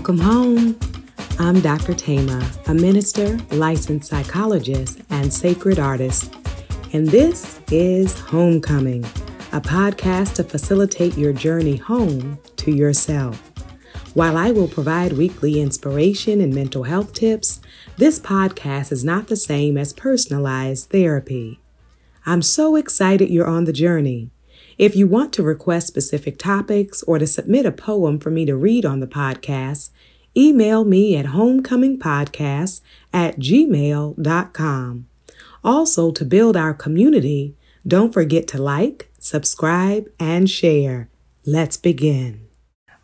Welcome home. I'm Dr. Thema, a minister, licensed psychologist, and sacred artist. And this is Homecoming, a podcast to facilitate your journey home to yourself. While I will provide weekly inspiration and mental health tips, this podcast is not the same as personalized therapy. I'm so excited you're on the journey. If you want to request specific topics or to submit a poem for me to read on the podcast, email me at homecomingpodcast at gmail.com. Also, to build our community, don't forget to like, subscribe, and share. Let's begin.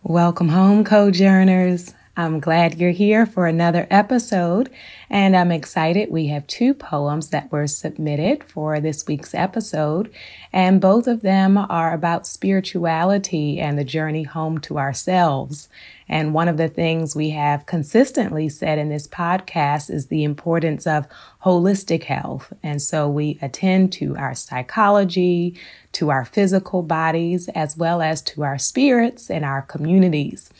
Welcome home, Cojourners. I'm glad you're here for another episode, and I'm excited. We have two poems that were submitted for this week's episode, and both of them are about spirituality and the journey home to ourselves. And one of the things we have consistently said in this podcast is the importance of holistic health. And so we attend to our psychology, to our physical bodies, as well as to our spirits and our communities.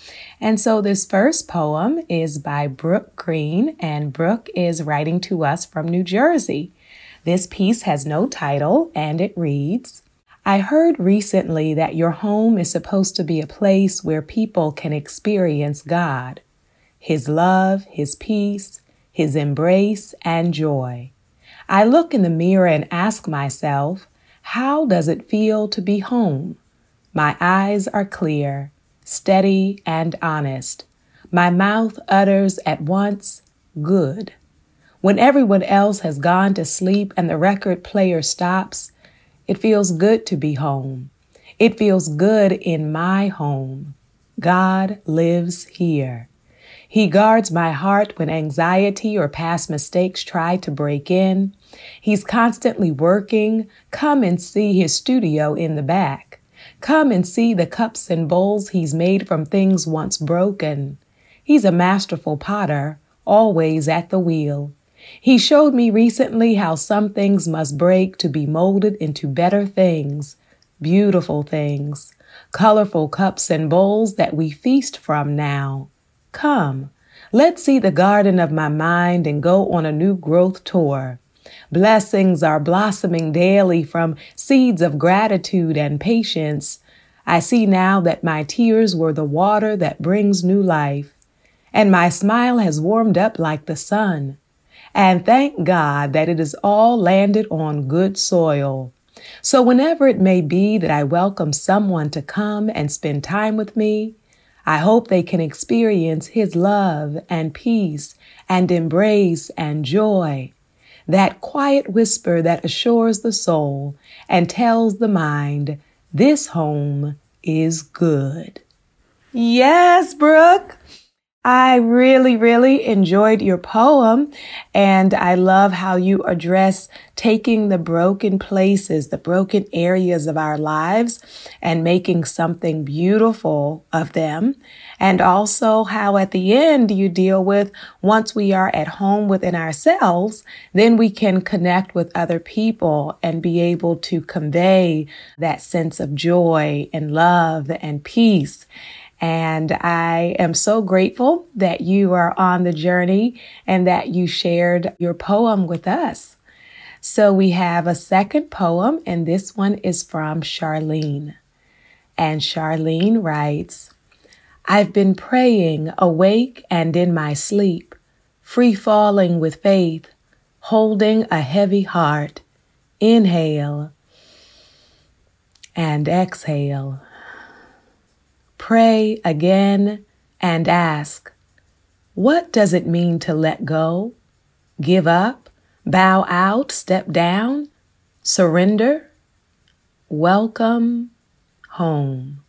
And so this first poem is by Brooke Green, and Brooke is writing to us from New Jersey. This piece has no title and it reads, I heard recently that your home is supposed to be a place where people can experience God, His love, His peace, His embrace, and joy. I look in the mirror and ask myself, how does it feel to be home? My eyes are clear, steady, and honest. My mouth utters at once, good. When everyone else has gone to sleep and the record player stops, it feels good to be home. It feels good in my home. God lives here. He guards my heart when anxiety or past mistakes try to break in. He's constantly working. Come and see his studio in the back. Come and see the cups and bowls he's made from things once broken. He's a masterful potter, always at the wheel. He showed me recently how some things must break to be molded into better things, beautiful things, colorful cups and bowls that we feast from now. Come, let's see the garden of my mind and go on a new growth tour. Blessings are blossoming daily from seeds of gratitude and patience. I see now that my tears were the water that brings new life, and my smile has warmed up like the sun and thank God that it is all landed on good soil. So, whenever it may be that I welcome someone to come and spend time with me, I hope they can experience His love and peace and embrace and joy. That quiet whisper that assures the soul and tells the mind, this home is good. Yes, Brooke. I really, really enjoyed your poem and I love how you address taking the broken places, the broken areas of our lives and making something beautiful of them. And also how at the end you deal with once we are at home within ourselves, then we can connect with other people and be able to convey that sense of joy and love and peace. And I am so grateful that you are on the journey and that you shared your poem with us. So we have a second poem, and this one is from Charlene. And Charlene writes, I've been praying awake and in my sleep, free falling with faith, holding a heavy heart. Inhale and exhale. Pray again and ask, what does it mean to let go? Give up? Bow out? Step down? Surrender? Welcome home.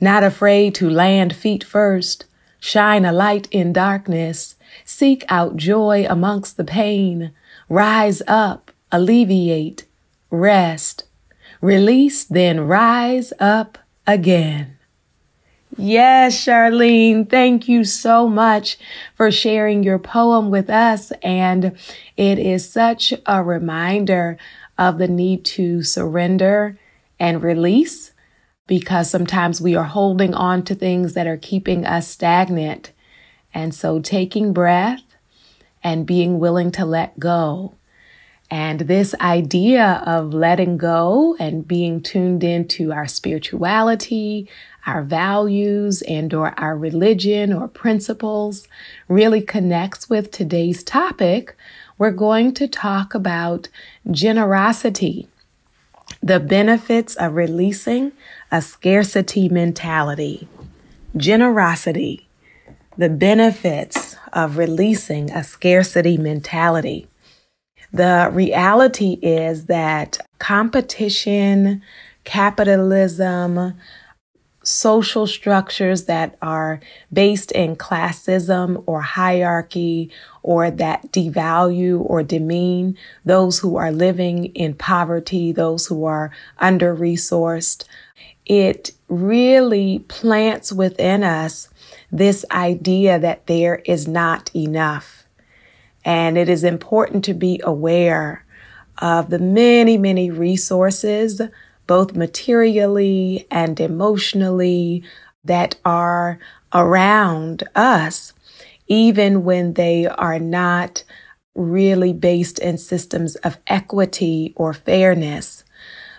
Not afraid to land feet first, shine a light in darkness, seek out joy amongst the pain, rise up, alleviate, rest, release, then rise up again. Yes, Charlene, thank you so much for sharing your poem with us. And it is such a reminder of the need to surrender and release because sometimes we are holding on to things that are keeping us stagnant. And so taking breath and being willing to let go. And this idea of letting go and being tuned into our spirituality, our values and or our religion or principles really connects with today's topic. We're going to talk about generosity, the benefits of releasing a scarcity mentality. Generosity, the benefits of releasing a scarcity mentality. The reality is that competition, capitalism, social structures that are based in classism or hierarchy or that devalue or demean those who are living in poverty, those who are under resourced. It really plants within us this idea that there is not enough. And it is important to be aware of the many, many resources, both materially and emotionally, that are around us, even when they are not really based in systems of equity or fairness.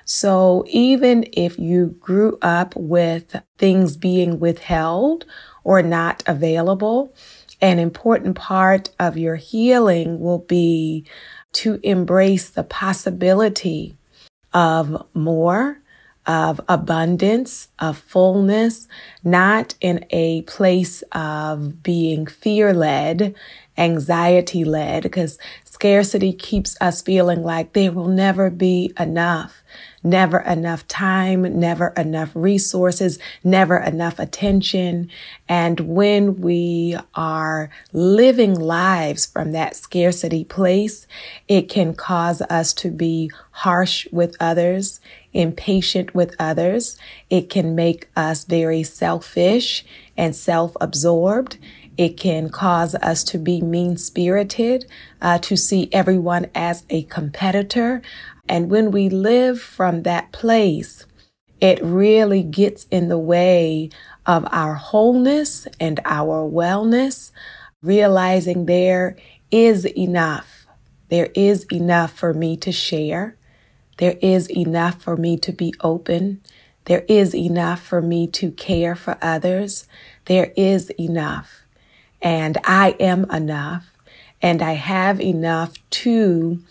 So even if you grew up with things being withheld or not available. An important part of your healing will be to embrace the possibility of more, of abundance, of fullness, not in a place of being fear led, anxiety led, because scarcity keeps us feeling like there will never be enough never enough time, never enough resources, never enough attention. And when we are living lives from that scarcity place, it can cause us to be harsh with others, impatient with others. It can make us very selfish and self-absorbed. It can cause us to be mean spirited, uh, to see everyone as a competitor, and when we live from that place, it really gets in the way of our wholeness and our wellness, realizing there is enough. There is enough for me to share. There is enough for me to be open. There is enough for me to care for others. There is enough. And I am enough. And I have enough to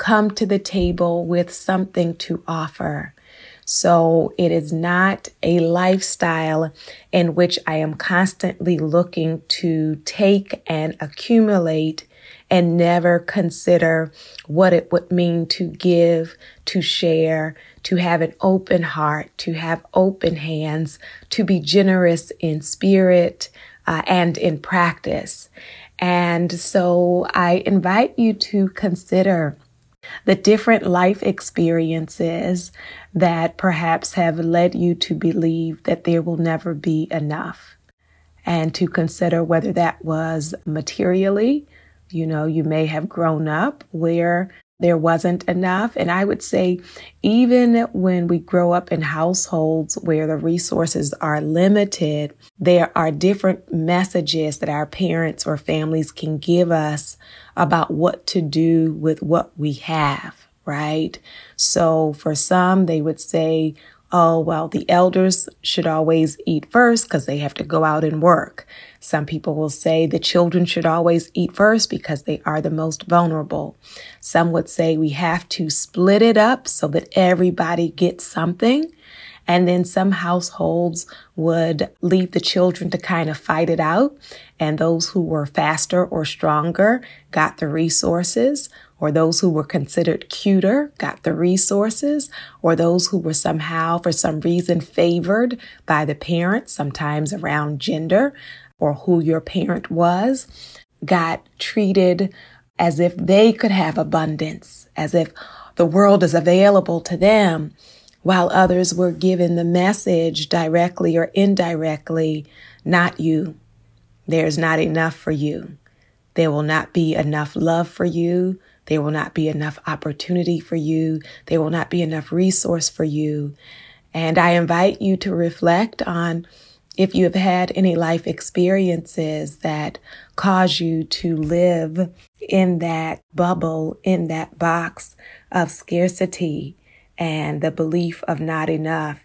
come to the table with something to offer. So it is not a lifestyle in which I am constantly looking to take and accumulate and never consider what it would mean to give, to share, to have an open heart, to have open hands, to be generous in spirit uh, and in practice. And so I invite you to consider the different life experiences that perhaps have led you to believe that there will never be enough. And to consider whether that was materially, you know, you may have grown up where there wasn't enough. And I would say, even when we grow up in households where the resources are limited, there are different messages that our parents or families can give us about what to do with what we have, right? So for some, they would say, oh, well, the elders should always eat first because they have to go out and work. Some people will say the children should always eat first because they are the most vulnerable. Some would say we have to split it up so that everybody gets something. And then some households would leave the children to kind of fight it out. And those who were faster or stronger got the resources, or those who were considered cuter got the resources, or those who were somehow, for some reason, favored by the parents, sometimes around gender or who your parent was, got treated as if they could have abundance, as if the world is available to them, while others were given the message directly or indirectly, not you. There's not enough for you. There will not be enough love for you. There will not be enough opportunity for you. There will not be enough resource for you. And I invite you to reflect on if you have had any life experiences that cause you to live in that bubble, in that box of scarcity and the belief of not enough.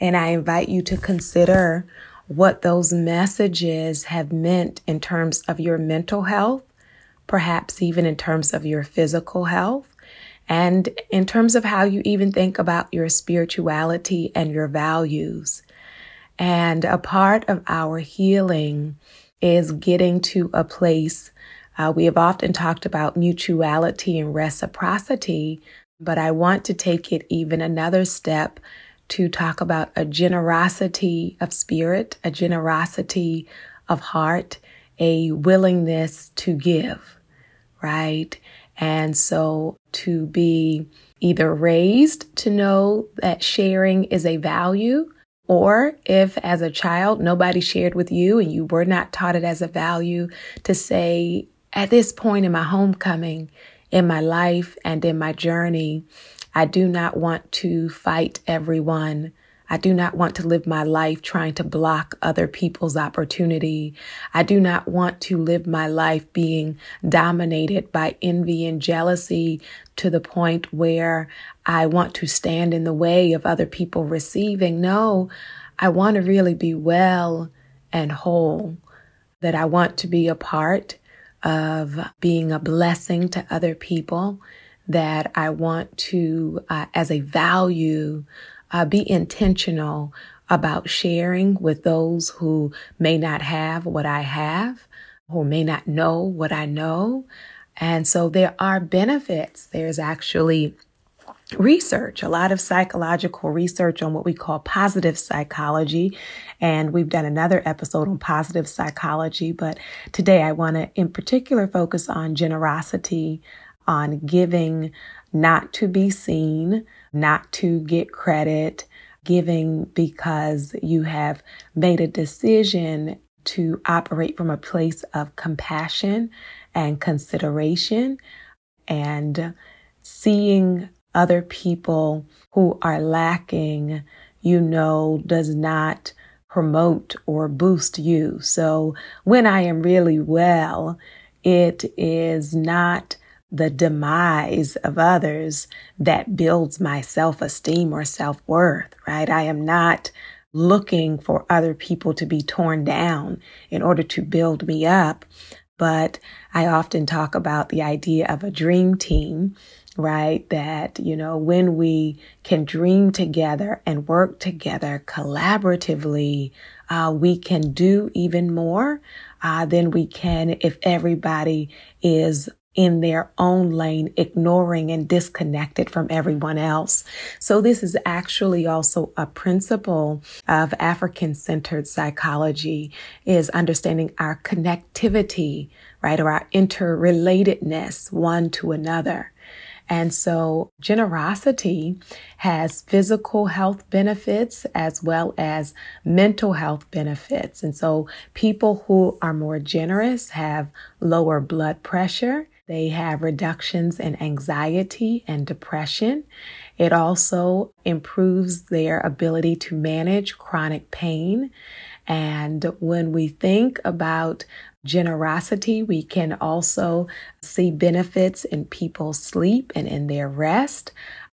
And I invite you to consider what those messages have meant in terms of your mental health, perhaps even in terms of your physical health, and in terms of how you even think about your spirituality and your values. And a part of our healing is getting to a place. Uh, we have often talked about mutuality and reciprocity, but I want to take it even another step to talk about a generosity of spirit, a generosity of heart, a willingness to give, right? And so to be either raised to know that sharing is a value, or if as a child nobody shared with you and you were not taught it as a value, to say, at this point in my homecoming, in my life and in my journey, I do not want to fight everyone. I do not want to live my life trying to block other people's opportunity. I do not want to live my life being dominated by envy and jealousy to the point where I want to stand in the way of other people receiving. No, I want to really be well and whole, that I want to be a part of being a blessing to other people that I want to, uh, as a value, uh, be intentional about sharing with those who may not have what I have, who may not know what I know. And so there are benefits. There's actually research, a lot of psychological research on what we call positive psychology. And we've done another episode on positive psychology. But today I want to in particular focus on generosity, on giving not to be seen, not to get credit, giving because you have made a decision to operate from a place of compassion and consideration and seeing other people who are lacking, you know, does not promote or boost you. So when I am really well, it is not the demise of others that builds my self esteem or self worth, right? I am not looking for other people to be torn down in order to build me up. But I often talk about the idea of a dream team, right? That, you know, when we can dream together and work together collaboratively, uh, we can do even more uh, than we can if everybody is in their own lane, ignoring and disconnected from everyone else. So this is actually also a principle of African centered psychology is understanding our connectivity, right? Or our interrelatedness one to another. And so generosity has physical health benefits as well as mental health benefits. And so people who are more generous have lower blood pressure. They have reductions in anxiety and depression. It also improves their ability to manage chronic pain. And when we think about generosity, we can also see benefits in people's sleep and in their rest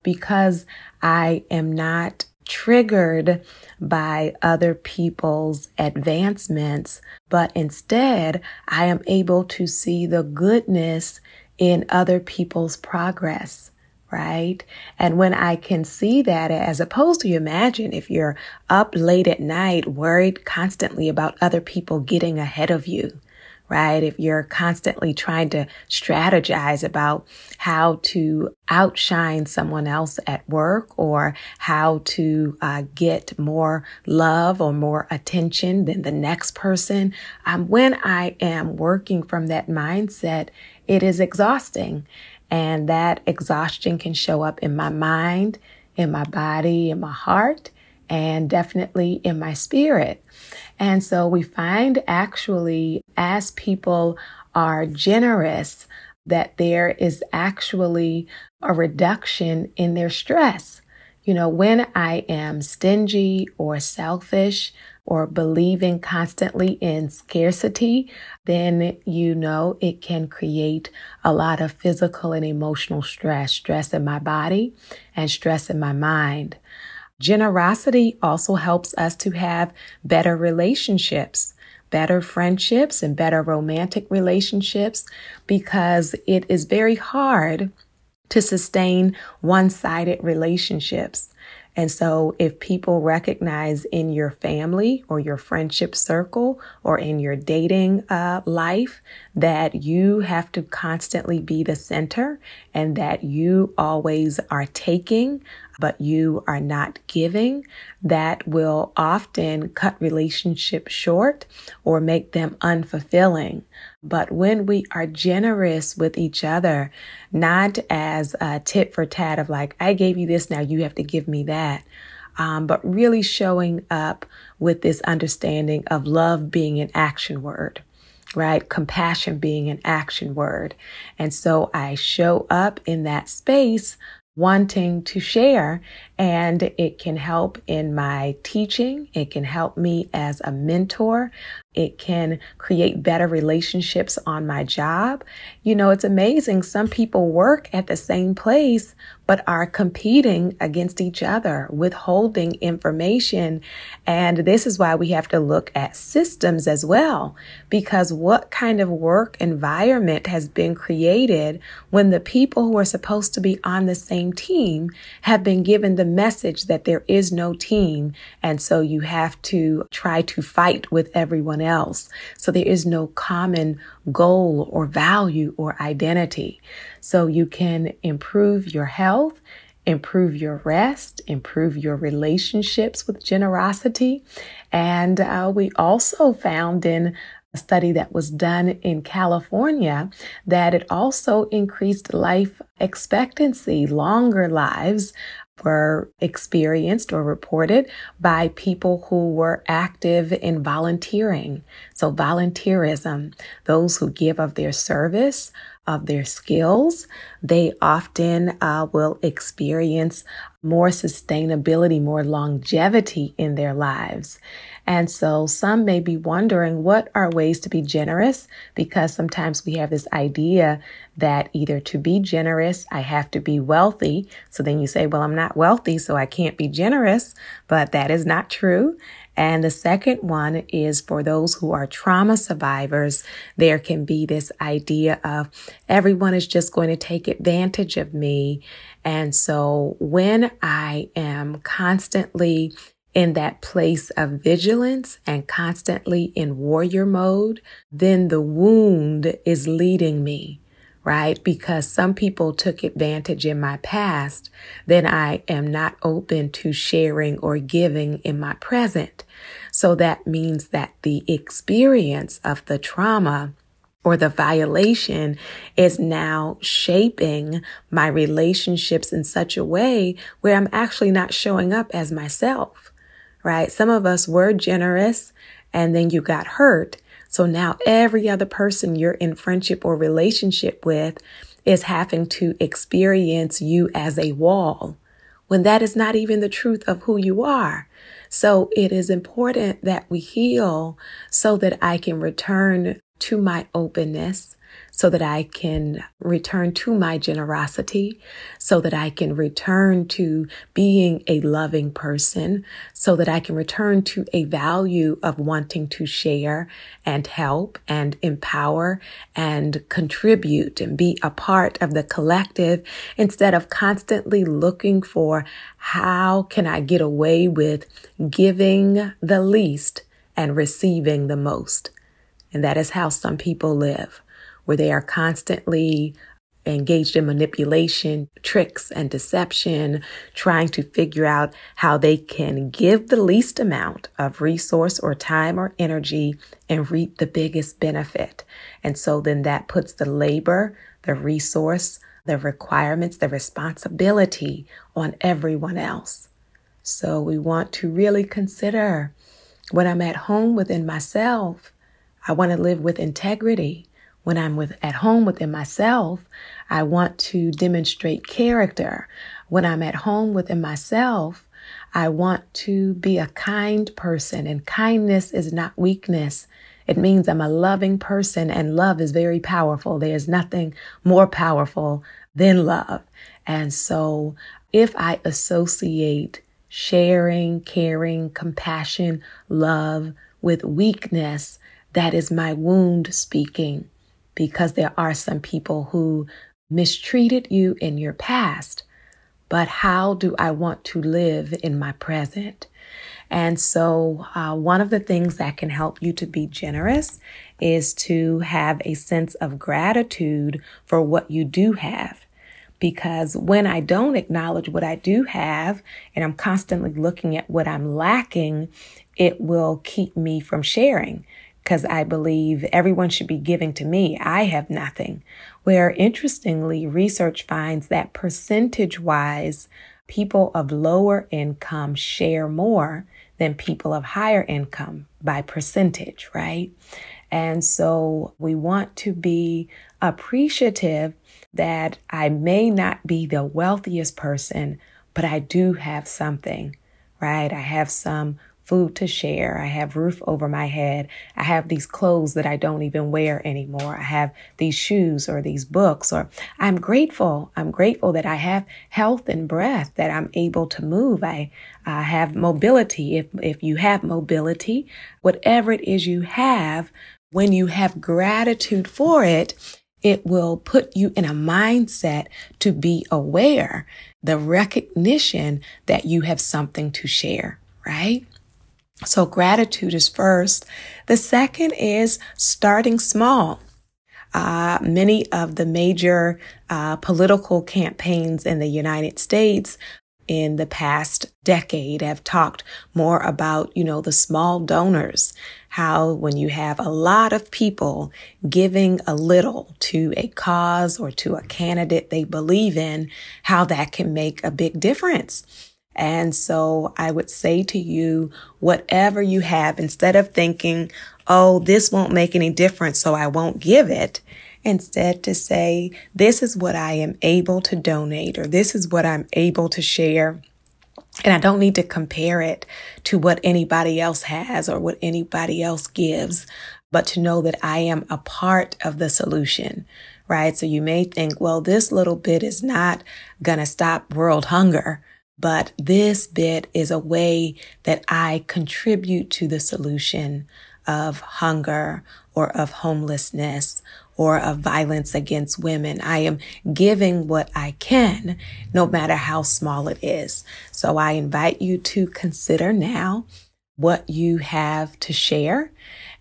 because I am not triggered by other people's advancements, but instead I am able to see the goodness in other people's progress. Right. And when I can see that, as opposed to you imagine if you're up late at night, worried constantly about other people getting ahead of you, right? If you're constantly trying to strategize about how to outshine someone else at work or how to uh, get more love or more attention than the next person, um, when I am working from that mindset, it is exhausting. And that exhaustion can show up in my mind, in my body, in my heart, and definitely in my spirit. And so we find actually as people are generous, that there is actually a reduction in their stress. You know, when I am stingy or selfish or believing constantly in scarcity, then you know it can create a lot of physical and emotional stress, stress in my body and stress in my mind. Generosity also helps us to have better relationships, better friendships and better romantic relationships because it is very hard to sustain one sided relationships. And so if people recognize in your family or your friendship circle or in your dating uh, life that you have to constantly be the center and that you always are taking but you are not giving, that will often cut relationships short or make them unfulfilling. But when we are generous with each other, not as a tit for tat of like, I gave you this, now you have to give me that. Um, but really showing up with this understanding of love being an action word right? Compassion being an action word. And so I show up in that space wanting to share and it can help in my teaching. It can help me as a mentor. It can create better relationships on my job. You know, it's amazing. Some people work at the same place, but are competing against each other, withholding information. And this is why we have to look at systems as well, because what kind of work environment has been created when the people who are supposed to be on the same team have been given the message that there is no team. And so you have to try to fight with everyone else. So there is no common goal or value or identity. So you can improve your health, improve your rest, improve your relationships with generosity. And uh, we also found in a study that was done in California that it also increased life expectancy, longer lives were experienced or reported by people who were active in volunteering. So volunteerism, those who give of their service, of their skills, they often uh, will experience more sustainability, more longevity in their lives. And so some may be wondering what are ways to be generous because sometimes we have this idea that either to be generous, I have to be wealthy. So then you say, well, I'm not wealthy, so I can't be generous, but that is not true. And the second one is for those who are trauma survivors, there can be this idea of everyone is just going to take advantage of me. And so when I am constantly in that place of vigilance and constantly in warrior mode, then the wound is leading me, right? Because some people took advantage in my past, then I am not open to sharing or giving in my present. So that means that the experience of the trauma or the violation is now shaping my relationships in such a way where I'm actually not showing up as myself right? Some of us were generous and then you got hurt. So now every other person you're in friendship or relationship with is having to experience you as a wall when that is not even the truth of who you are. So it is important that we heal so that I can return to my openness so that I can return to my generosity, so that I can return to being a loving person, so that I can return to a value of wanting to share and help and empower and contribute and be a part of the collective instead of constantly looking for how can I get away with giving the least and receiving the most. And that is how some people live where they are constantly engaged in manipulation, tricks, and deception, trying to figure out how they can give the least amount of resource or time or energy and reap the biggest benefit. And so then that puts the labor, the resource, the requirements, the responsibility on everyone else. So we want to really consider when I'm at home within myself, I want to live with integrity When I'm with at home within myself, I want to demonstrate character. When I'm at home within myself, I want to be a kind person and kindness is not weakness. It means I'm a loving person and love is very powerful. There's nothing more powerful than love. And so if I associate sharing, caring, compassion, love with weakness, that is my wound speaking because there are some people who mistreated you in your past. But how do I want to live in my present? And so, uh, one of the things that can help you to be generous is to have a sense of gratitude for what you do have. Because when I don't acknowledge what I do have and I'm constantly looking at what I'm lacking, it will keep me from sharing because I believe everyone should be giving to me. I have nothing. Where interestingly, research finds that percentage wise, people of lower income share more than people of higher income by percentage, right? And so we want to be appreciative that I may not be the wealthiest person, but I do have something, right? I have some food to share. I have roof over my head. I have these clothes that I don't even wear anymore. I have these shoes or these books or I'm grateful. I'm grateful that I have health and breath, that I'm able to move. I, I have mobility. If, if you have mobility, whatever it is you have, when you have gratitude for it, it will put you in a mindset to be aware, the recognition that you have something to share, right? So gratitude is first. The second is starting small. Uh, many of the major uh, political campaigns in the United States in the past decade have talked more about, you know, the small donors, how when you have a lot of people giving a little to a cause or to a candidate they believe in, how that can make a big difference. And so I would say to you, whatever you have, instead of thinking, oh, this won't make any difference, so I won't give it, instead to say, this is what I am able to donate, or this is what I'm able to share. And I don't need to compare it to what anybody else has or what anybody else gives, but to know that I am a part of the solution, right? So you may think, well, this little bit is not going to stop world hunger. But this bit is a way that I contribute to the solution of hunger or of homelessness or of violence against women. I am giving what I can, no matter how small it is. So I invite you to consider now what you have to share.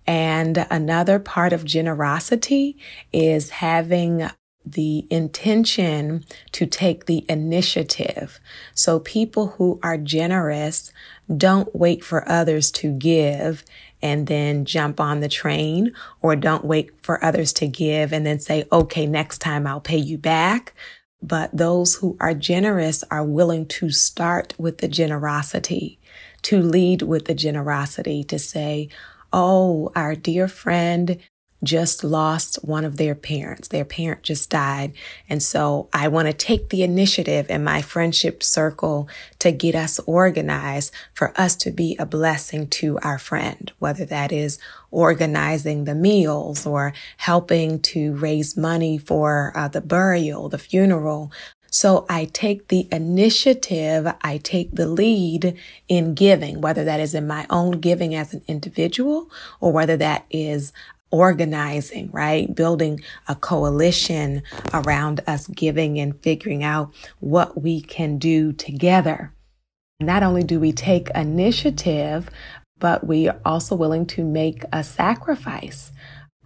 And another part of generosity is having the intention to take the initiative. So people who are generous don't wait for others to give and then jump on the train or don't wait for others to give and then say, okay, next time I'll pay you back. But those who are generous are willing to start with the generosity, to lead with the generosity, to say, Oh, our dear friend just lost one of their parents. Their parent just died. And so I want to take the initiative in my friendship circle to get us organized for us to be a blessing to our friend, whether that is organizing the meals or helping to raise money for uh, the burial, the funeral, so I take the initiative, I take the lead in giving, whether that is in my own giving as an individual or whether that is organizing, right? Building a coalition around us giving and figuring out what we can do together. Not only do we take initiative, but we are also willing to make a sacrifice.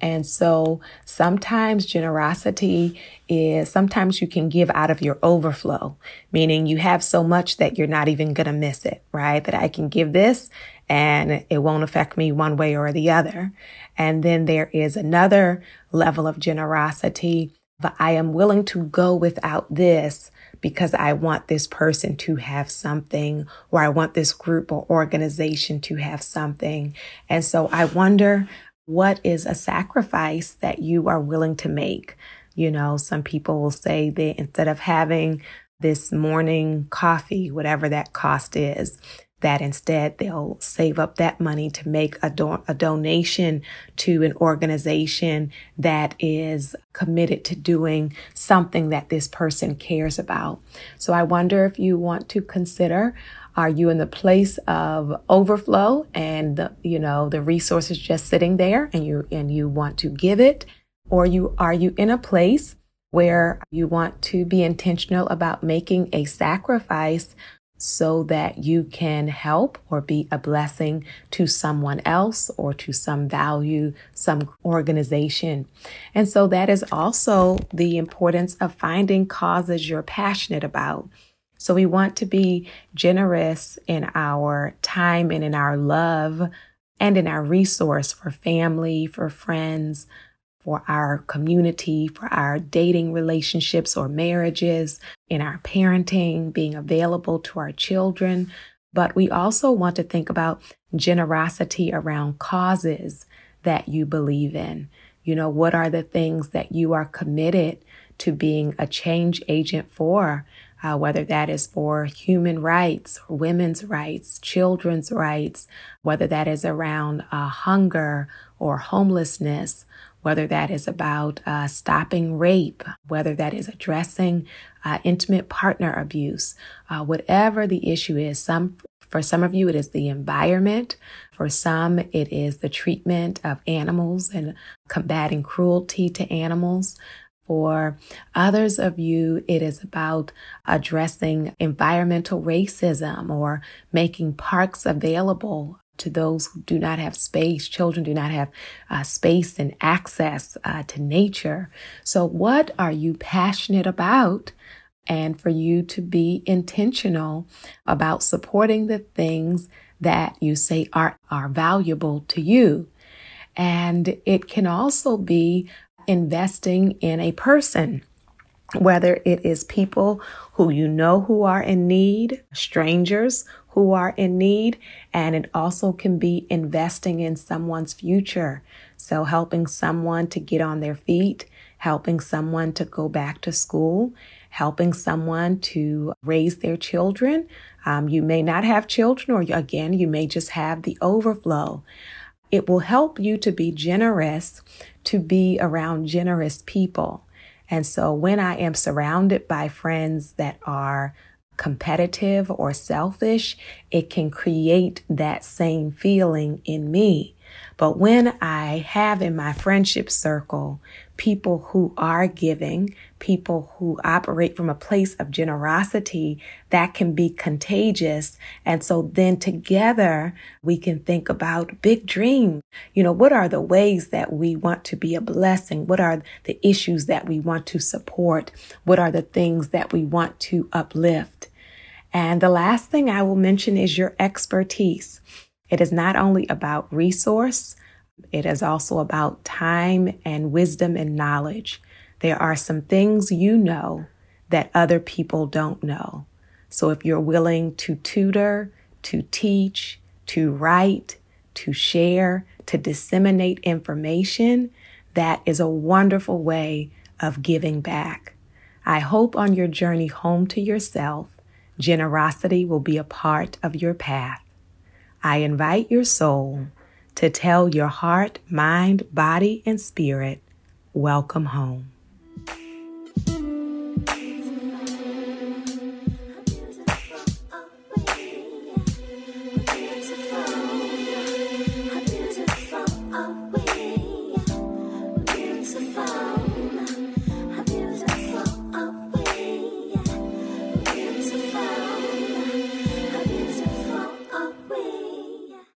And so sometimes generosity is sometimes you can give out of your overflow, meaning you have so much that you're not even going to miss it, right? That I can give this and it won't affect me one way or the other. And then there is another level of generosity, but I am willing to go without this because I want this person to have something or I want this group or organization to have something. And so I wonder what is a sacrifice that you are willing to make? You know, some people will say that instead of having this morning coffee, whatever that cost is, that instead they'll save up that money to make a, do- a donation to an organization that is committed to doing something that this person cares about. So I wonder if you want to consider are you in the place of overflow and the, you know the resources just sitting there and you and you want to give it or you are you in a place where you want to be intentional about making a sacrifice so that you can help or be a blessing to someone else or to some value, some organization. And so that is also the importance of finding causes you're passionate about. So we want to be generous in our time and in our love and in our resource for family, for friends, for our community, for our dating relationships or marriages, in our parenting, being available to our children. But we also want to think about generosity around causes that you believe in. You know, what are the things that you are committed to being a change agent for? Uh, whether that is for human rights, women's rights, children's rights, whether that is around uh, hunger or homelessness, whether that is about uh, stopping rape, whether that is addressing uh, intimate partner abuse, uh, whatever the issue is. Some for some of you, it is the environment. For some, it is the treatment of animals and combating cruelty to animals. For others of you, it is about addressing environmental racism or making parks available to those who do not have space. Children do not have uh, space and access uh, to nature. So, what are you passionate about? And for you to be intentional about supporting the things that you say are, are valuable to you. And it can also be investing in a person whether it is people who you know who are in need, strangers who are in need, and it also can be investing in someone's future. So helping someone to get on their feet, helping someone to go back to school, helping someone to raise their children. Um, you may not have children, or again, you may just have the overflow. It will help you to be generous, to be around generous people. And so when I am surrounded by friends that are competitive or selfish, it can create that same feeling in me. But when I have in my friendship circle people who are giving, people who operate from a place of generosity, that can be contagious. And so then together we can think about big dreams. You know, what are the ways that we want to be a blessing? What are the issues that we want to support? What are the things that we want to uplift? And the last thing I will mention is your expertise. It is not only about resource, it is also about time and wisdom and knowledge. There are some things you know that other people don't know. So if you're willing to tutor, to teach, to write, to share, to disseminate information, that is a wonderful way of giving back. I hope on your journey home to yourself, generosity will be a part of your path. I invite your soul to tell your heart, mind, body, and spirit, welcome home.